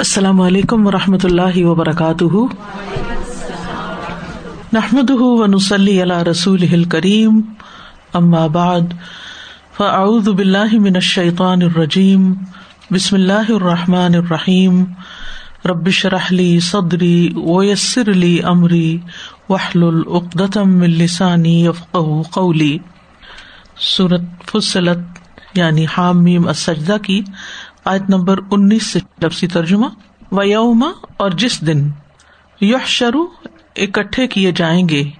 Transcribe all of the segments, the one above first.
السلام علیکم و رحمۃ اللہ وبرکاتہ۔ نحمد ونسلی علی رسول کریم اما بعد، فاعوذ باللہ من الشیطان الرجیم، بسم اللہ الرحمٰن الرحیم۔ ربش رحلی صدری ویسر علی عمری وحل العقدم السانی قولی۔ صورت فصلت یعنی حامیم السجدہ کی آیت نمبر انیس سے لفظی ترجمہ و یوما اور جس دن یح شروع اکٹھے کیے جائیں گے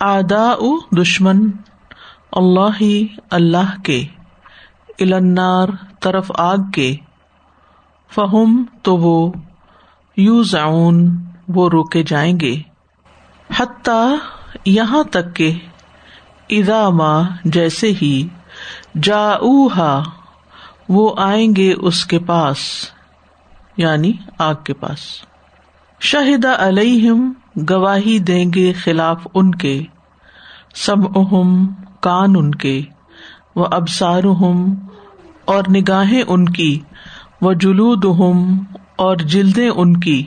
آدا دشمن، اللہ ہی اللہ کے النار طرف آگ کے، فہم تو وہ یو زاؤن وہ روکے جائیں گے۔ حتیٰ یہاں تک کہ ادا ماں جیسے ہی جا وہ آئیں گے اس کے پاس یعنی آگ کے پاس۔ شاہدہ علیہم، گواہی دیں گے خلاف ان کے۔ سب اہم کان ان کے۔ وہ ابسار اور نگاہیں ان کی۔ وہ جلود اور جلدیں ان کی۔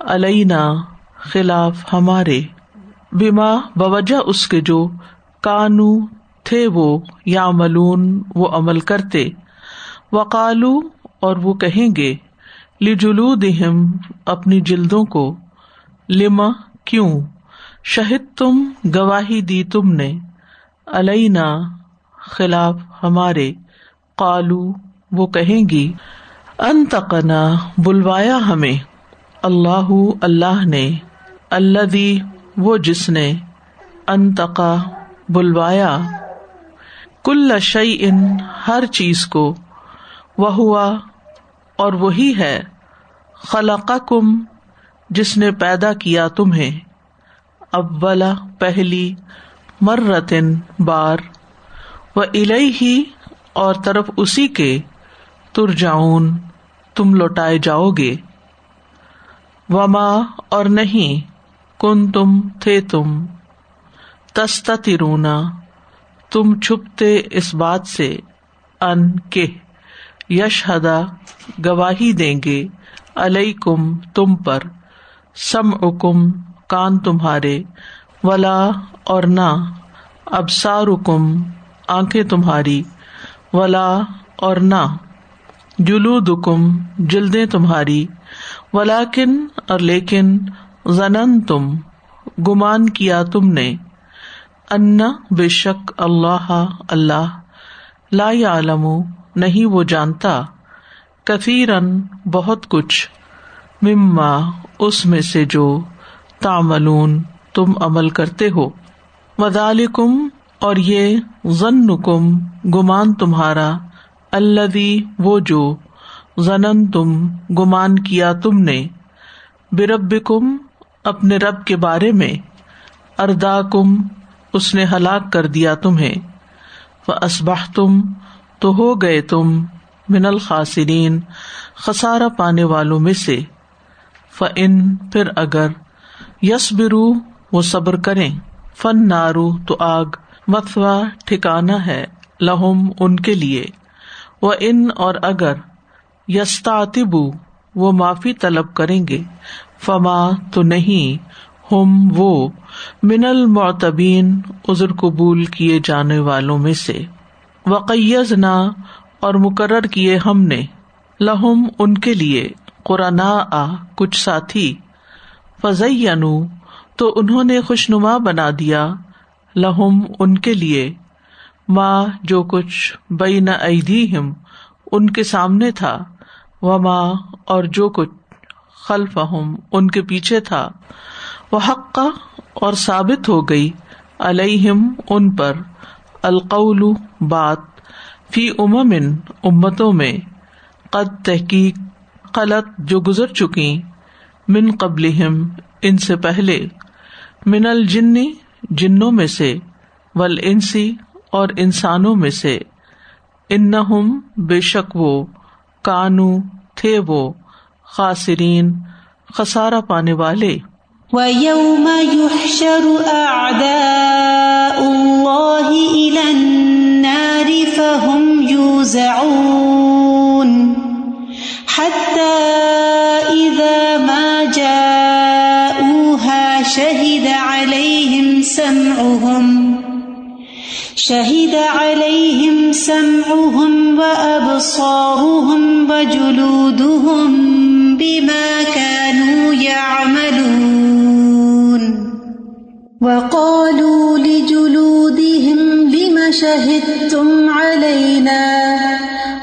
علینا، خلاف ہمارے۔ بیما بوجہ اس کے جو کانو تھے وہ یا ملون وہ عمل کرتے۔ وقالو، اور وہ کہیں گے لجلو دہم اپنی جلدوں کو، لما، کیوں؟ شہد تم، گواہی دی تم نے، علینا، خلاف ہمارے، قالو، وہ کہیں گی، انتقنا، بلوایا ہمیں، اللہ اللہ نے اللہ دی وہ جس نے، انتقا، بلوایا۔ کل شعی ان ہر چیز کو وہ ہوا اور وہی ہے خلق کم جس نے پیدا کیا تمہیں۔ ابلا پہلی مرتن بار۔ و الہی ہی اور طرف اسی کے تر جاؤن تم لوٹائے جاؤ گے۔ وما اور نہیں کن تم تھے تم۔ تستا ترونا تم چھپتے اس بات سے، ان کے۔ یش ہدا گواہی دیں گے علیہ کم تم پر سم اکم کان تمہارے، ولا اور نہ ابسار کم آنکھیں تمہاری، ولا اور نہ جلود کم جلدیں تمہاری ولاکن اور لیکن زنن تم گمان کیا تم نے، ان بے شک اللہ اللہ لا عالم نہیں وہ جانتا۔ کثیرن بہت کچھ۔ مما، اس میں سے جو تاملون تم عمل کرتے ہو۔ مدالکم اور یہ ضن کم گمان تمہارا۔ اللہ وہ جو زنن تم گمان کیا تم نے۔ برب کم اپنے رب کے بارے میں۔ اردا کم اس نے ہلاک کر دیا تمہیں۔ وہ اسباہ تم تو ہو گئے تم من الخاصرین خسارا پانے والوں میں سے۔ فن پھر اگر یس برو وہ صبر کرے فن نارو تو آگ متوا ٹھکانا ہے لہم ان کے لیے۔ وہ ان اور اگر یستاتبو وہ معافی طلب کریں گے۔ فما، تو نہیں، ہم وہ من المعتبین، عذر قبول کیے جانے والوں میں سے۔ وقیز نہ اور مقرر کیے ہم نے۔ لہم ان کے لیے قرآن آ کچھ ساتھی۔ فضئی تو انہوں نے خوشنما بنا دیا۔ لہم ان کے لیے۔ ماں جو کچھ بئی نہ ہم ان کے سامنے تھا۔ و ماں اور جو کچھ خلف ہم ان کے پیچھے تھا۔ وہ حق اور ثابت ہو گئی۔ الم ان پر۔ القول بات فی امن امتوں میں، قد تحقیق قلط جو گزر چکی، من قبل ان سے پہلے، من الجن، جنوں میں سے ول انسی اور انسانوں میں سے ان بے شک وہ، کانو، تھے وہ خاصرین خسارا پانے والے۔ وَيَوْمَ يُحْشَرُ أَعْدَاءُ الله إلى النار فهم يوزعون. حتى إذا ما جاءوها شهد عليهم سمعهم، شهد عليهم سمعهم وأبصارهم وجلودهم بما كانوا يعملون. وقالوا شهدتم علينا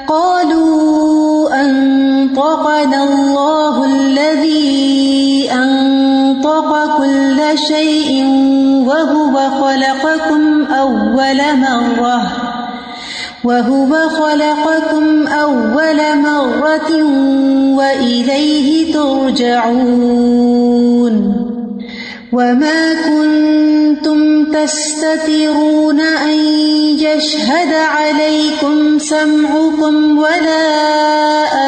قالوا أنطقنا الله الذي أنطق كل شيء وهو خلقكم أول مرة وهو خلقكم أول مرة وإليه ترجعون وما كنتم تستترون أن يشهد عليكم سمعكم ولا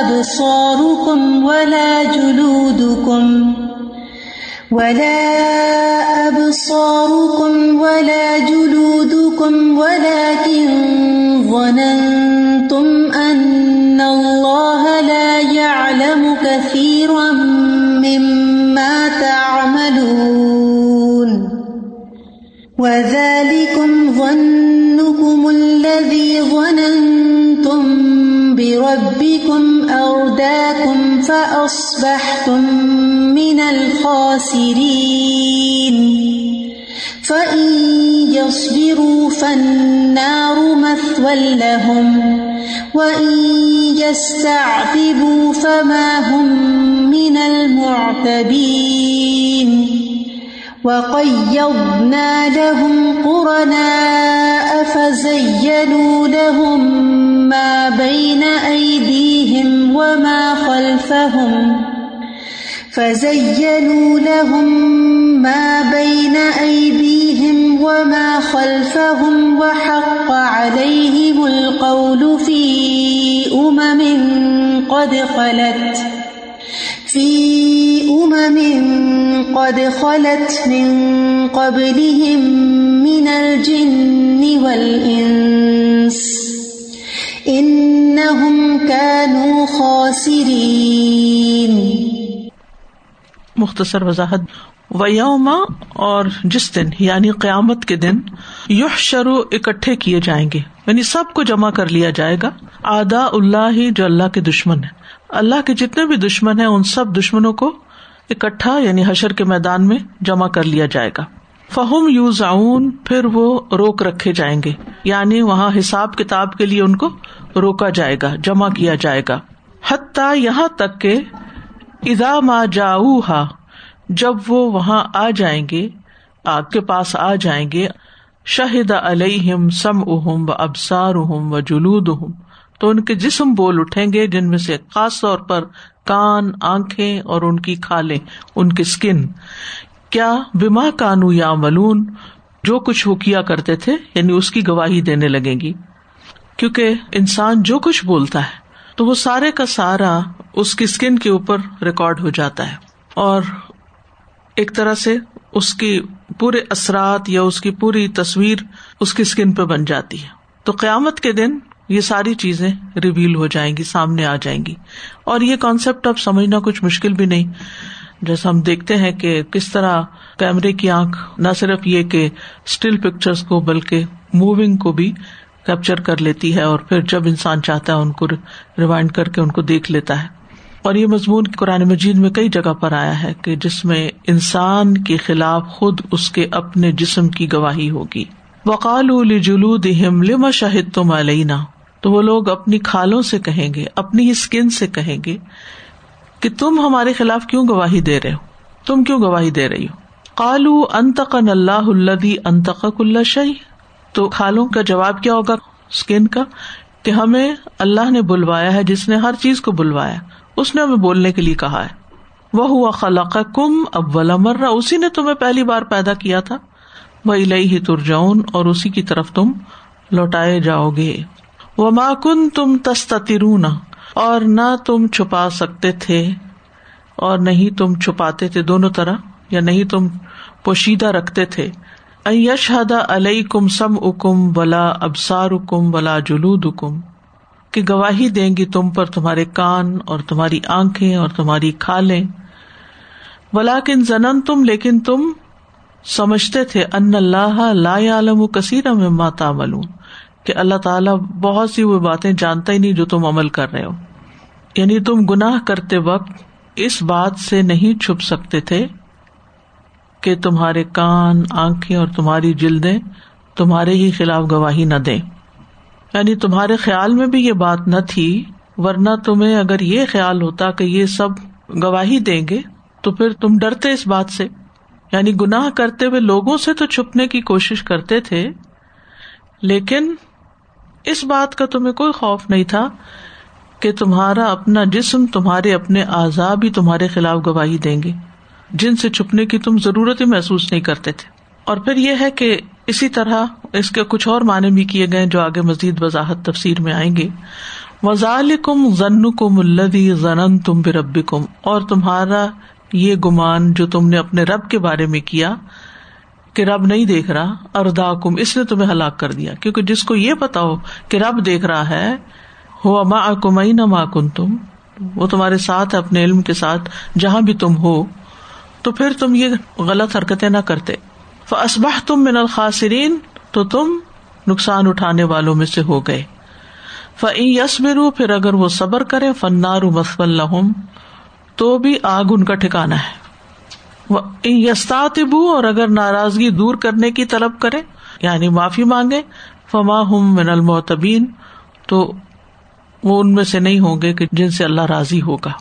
أبصاركم ولا جلودكم ولا أبصاركم ولا جلودكم ولكن ظننتم أن الله لا يعلم كثيرا مما تعملون فأصبحتم من الخاسرين فإن يصبروا فالنار مثوى لهم وإن يستعتبوا فما هم من المعتبين وقيضنا لهم قرناء فزينوا لهم ما بين أيديهم وما خلفهم فزينوا لهم ما بين أيديهم وما خلفهم وحق عليهم القول في أمم قد خلت في أمم قد خلت من قبلهم من الجن والإنس إنهم كانوا خاسرين مختصر وضاحت۔ و یوما اور جس دن یعنی قیامت کے دن یح شروع اکٹھے کیے جائیں گے۔ یعنی سب کو جمع کر لیا جائے گا۔ آدا اللہ ہی جو اللہ کے دشمن ہے اللہ کے جتنے بھی دشمن ہیں، ان سب دشمنوں کو اکٹھا یعنی حشر کے میدان میں جمع کر لیا جائے گا۔ فہم یو زاؤن پھر وہ روک رکھے جائیں گے۔ یعنی وہاں حساب کتاب کے لیے ان کو روکا جائے گا، جمع کیا جائے گا۔ حتیٰ یہاں تک کہ ادا ما جاؤ جب وہ وہاں آ جائیں گے، آگ کے پاس آ جائیں گے شاہد علیہم سم اہم و ابسار اہم و جلود اہم تو ان کے جسم بول اٹھیں گے، جن میں سے خاص طور پر کان، آنکھیں اور ان کی کھالیں، ان کی اسکن کیا بیما کانو یا ملون جو کچھ وہ کیا کرتے تھے یعنی اس کی گواہی دینے لگیں گی؟ کیونکہ انسان جو کچھ بولتا ہے، تو وہ سارے کا سارا اس کی اسکن کے اوپر ریکارڈ ہو جاتا ہے اور ایک طرح سے اس کی پورے اثرات یا اس کی پوری تصویر اس کی اسکن پہ بن جاتی ہے۔ تو قیامت کے دن یہ ساری چیزیں ریویل ہو جائیں گی، سامنے آ جائیں گی۔ اور یہ کانسیپٹ اب سمجھنا کچھ مشکل بھی نہیں۔ جیسا ہم دیکھتے ہیں کہ کس طرح کیمرے کی آنکھ نہ صرف یہ کہ اسٹل پکچرس کو بلکہ موونگ کو بھی کیپچر کر لیتی ہے اور پھر جب انسان چاہتا ہے ان کو ریوائنڈ کر کے ان کو دیکھ لیتا ہے۔ اور یہ مضمون قرآن مجید میں کئی جگہ پر آیا ہے کہ جس میں انسان کے خلاف خود اس کے اپنے جسم کی گواہی ہوگی۔ وقال جلو لما شاہد تم علینا تو وہ لوگ اپنی کھالوں سے کہیں گے، اپنی ہی اسکن سے کہیں گے کہ تم ہمارے خلاف کیوں گواہی دے رہے ہو؟ تم کیوں گواہی دے رہی ہو؟ کالو انتقن اللہ الدی انتق اللہ شہی تو کھالوں کا جواب کیا ہوگا؟ اسکن کا کہ ہمیں اللہ نے بلوایا ہے، جس نے ہر چیز کو بلوایا۔ اس نے ہمیں بولنے کے لیے کہا ہے۔ وہ ہوا خلق کم اب ولا مرہ اسی نے تمہیں پہلی بار پیدا کیا تھا۔ وہ الہی ہی ترجاؤن اور اسی کی طرف تم لوٹائے جاؤ گے۔ وہ ماکن تم تسترون اور نہ تم چھپا سکتے تھے۔ اور نہیں تم چھپاتے تھے دونوں طرح۔ یا نہیں تم پوشیدہ رکھتے تھے۔ یشہدا علیہ کم سم اکم بلا ابسار اکم بلا جلود اکم کہ گواہی دیں گی تم پر تمہارے کان اور تمہاری آنکھیں اور تمہاری کھالیں۔ بلا کن زنن تم لیکن تم سمجھتے تھے، ان اللہ لا عالم کثیر میں ماتا کہ اللہ تعالیٰ بہت سی وہ باتیں جانتا ہی نہیں جو تم عمل کر رہے ہو۔ یعنی تم گناہ کرتے وقت اس بات سے نہیں چھپ سکتے تھے کہ تمہارے کان، آنکھیں اور تمہاری جلدیں تمہارے ہی خلاف گواہی نہ دیں۔ یعنی تمہارے خیال میں بھی یہ بات نہ تھی، ورنہ تمہیں اگر یہ خیال ہوتا کہ یہ سب گواہی دیں گے، تو پھر تم ڈرتے اس بات سے۔ یعنی گناہ کرتے ہوئے لوگوں سے تو چھپنے کی کوشش کرتے تھے، لیکن اس بات کا تمہیں کوئی خوف نہیں تھا کہ تمہارا اپنا جسم تمہارے اپنے آزاد بھی تمہارے خلاف گواہی دیں گے، جن سے چھپنے کی تم ضرورت ہی محسوس نہیں کرتے تھے۔ اور پھر یہ ہے کہ اسی طرح اس کے کچھ اور معنی بھی کیے گئے جو آگے مزید وضاحت تفسیر میں آئیں گے۔ وزال کم ضن کم الدی زن تم بے رب کم اور تمہارا یہ گمان جو تم نے اپنے رب کے بارے میں کیا کہ رب نہیں دیکھ رہا اور دا کم اس نے تمہیں ہلاک کر دیا۔ کیونکہ جس کو یہ پتا ہو کہ رب دیکھ رہا ہے ہو اما کمئی نہ ماں کن تم وہ تمہارے ساتھ اپنے علم کے ساتھ، جہاں بھی تم ہو، تو پھر تم یہ غلط حرکتیں نہ کرتے۔ اسباہ تم من الخاصرین تو تم نقصان اٹھانے والوں میں سے ہو گئے۔ یس مرو پھر اگر وہ صبر کرے فنار مسفل تو بھی آگ ان کا ٹھکانا ہے۔ یستاتبو اور اگر ناراضگی دور کرنے کی طلب کرے یعنی معافی مانگے فما ہم من المعتبین، تو وہ ان میں سے نہیں ہوں گے کہ جن سے اللہ راضی ہوگا۔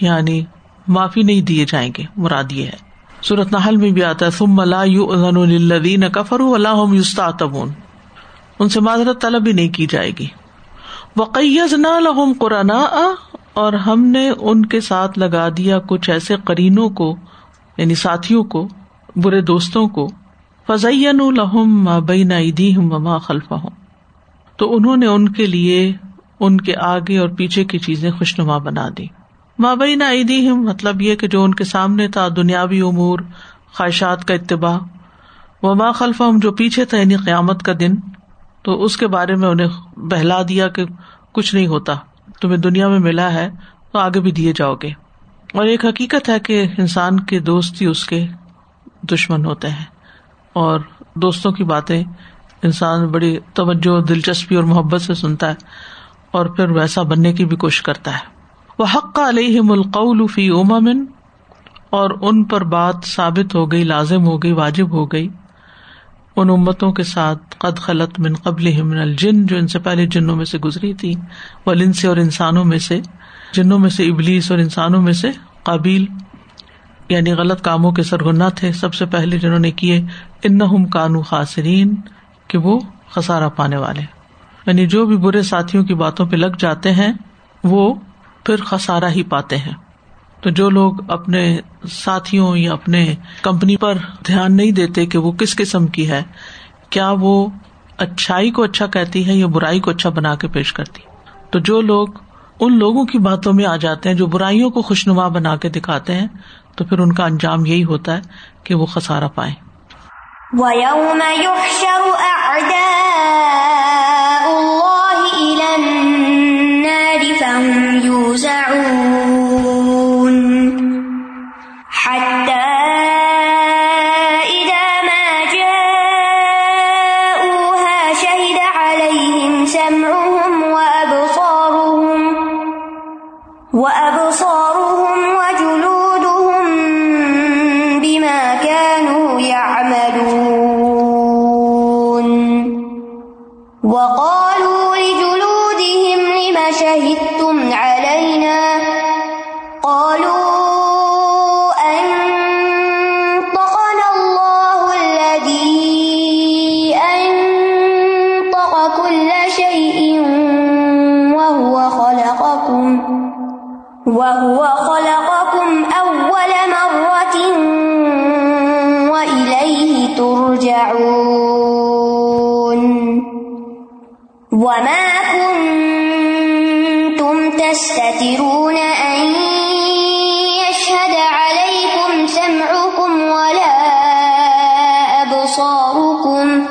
یعنی معافی نہیں دیے جائیں گے، مراد یہ ہے۔ سورت نحل میں بھی آتا ہے، ثم لا يؤذن للذین کفروا ولا هم يستعتبون۔ ان سے معذرت طلب بھی نہیں کی جائے گی۔ وقیزنا لهم قرناء، اور ہم نے ان کے ساتھ لگا دیا کچھ ایسے قرینوں کو یعنی ساتھیوں کو، برے دوستوں کو۔ فزین لهم ما بین ایدیہم وما خلفہم تو انہوں نے ان کے لیے ان کے آگے اور پیچھے کی چیزیں خوشنما بنا دی مابئی نہ عیدی مطلب یہ کہ جو ان کے سامنے تھا، دنیاوی امور، خواہشات کا اتباع وہ ماں خلف ہم جو پیچھے تھا یعنی قیامت کا دن، تو اس کے بارے میں انہیں بہلا دیا کہ کچھ نہیں ہوتا، تمہیں دنیا میں ملا ہے، تو آگے بھی دیے جاؤ گے۔ اور ایک حقیقت ہے کہ انسان کے دوست ہی اس کے دشمن ہوتے ہیں۔ اور دوستوں کی باتیں انسان بڑی توجہ، دلچسپی اور محبت سے سنتا ہے، اور پھر ویسا بننے کی بھی کوشش کرتا ہے۔ وہ حق علیہ القول فی امن اور ان پر بات ثابت ہو گئی، لازم ہو گئی، واجب ہو گئی۔ ان امتوں کے ساتھ قد خلط من قبل من الجن، جو ان سے پہلے جنوں میں سے گزری تھی۔ ولن سے اور انسانوں میں سے، جنوں میں سے ابلیس اور انسانوں میں سے قابل یعنی غلط کاموں کے سرگنا تھے۔ سب سے پہلے جنہوں نے کیے ان کانو خاصرین کہ وہ خسارا پانے والے۔ یعنی جو بھی برے ساتھیوں کی باتوں پہ لگ جاتے ہیں، وہ پھر خسارا ہی پاتے ہیں۔ تو جو لوگ اپنے ساتھیوں یا اپنے کمپنی پر دھیان نہیں دیتے کہ وہ کس قسم کی ہے، کیا وہ اچھائی کو اچھا کہتی ہے یا برائی کو اچھا بنا کے پیش کرتی؟ تو جو لوگ ان لوگوں کی باتوں میں آ جاتے ہیں جو برائیوں کو خوشنما بنا کے دکھاتے ہیں، تو پھر ان کا انجام یہی ہوتا ہے کہ وہ خسارا پائے هم يوزعون. حتى إذا ما جاءوها شهد عليهم سمعهم وأبصارهم وأبصارهم وجلودهم بما كانوا يعملون. وقالوا شهدتم علينا قالوا أنطقنا الله الذي أنطق كل شيء وهو خلقكم وهو خلقكم أول مرة وإليه ترجعون وما كنت تستترون أن يشهد عليكم سمعكم ولا أبصاركم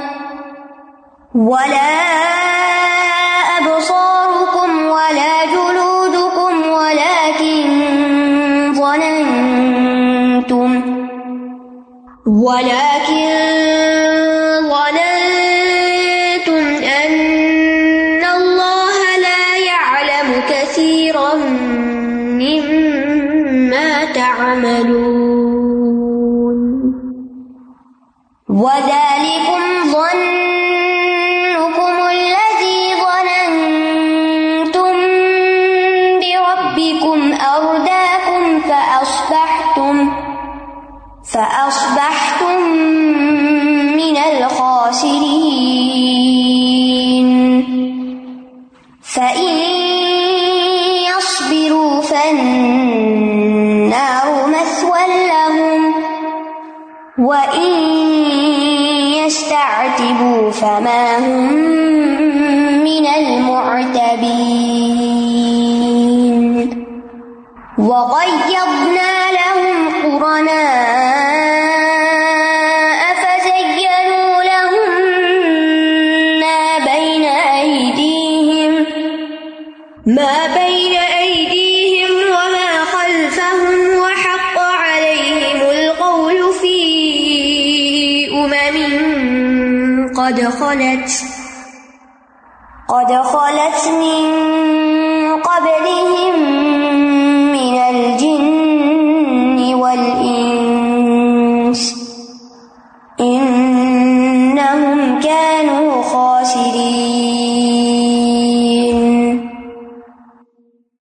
ولا ولكن تعملون. وذلكم ظنكم الذي ظننتم بربكم أرداكم فأصبحتم فأصبحتم من الخاسرين. فإن يصبروا وإن يستعتبوا فما هم من المعتبين وقيضنا لهم ما بين أيديهم قد خلت قد خلت من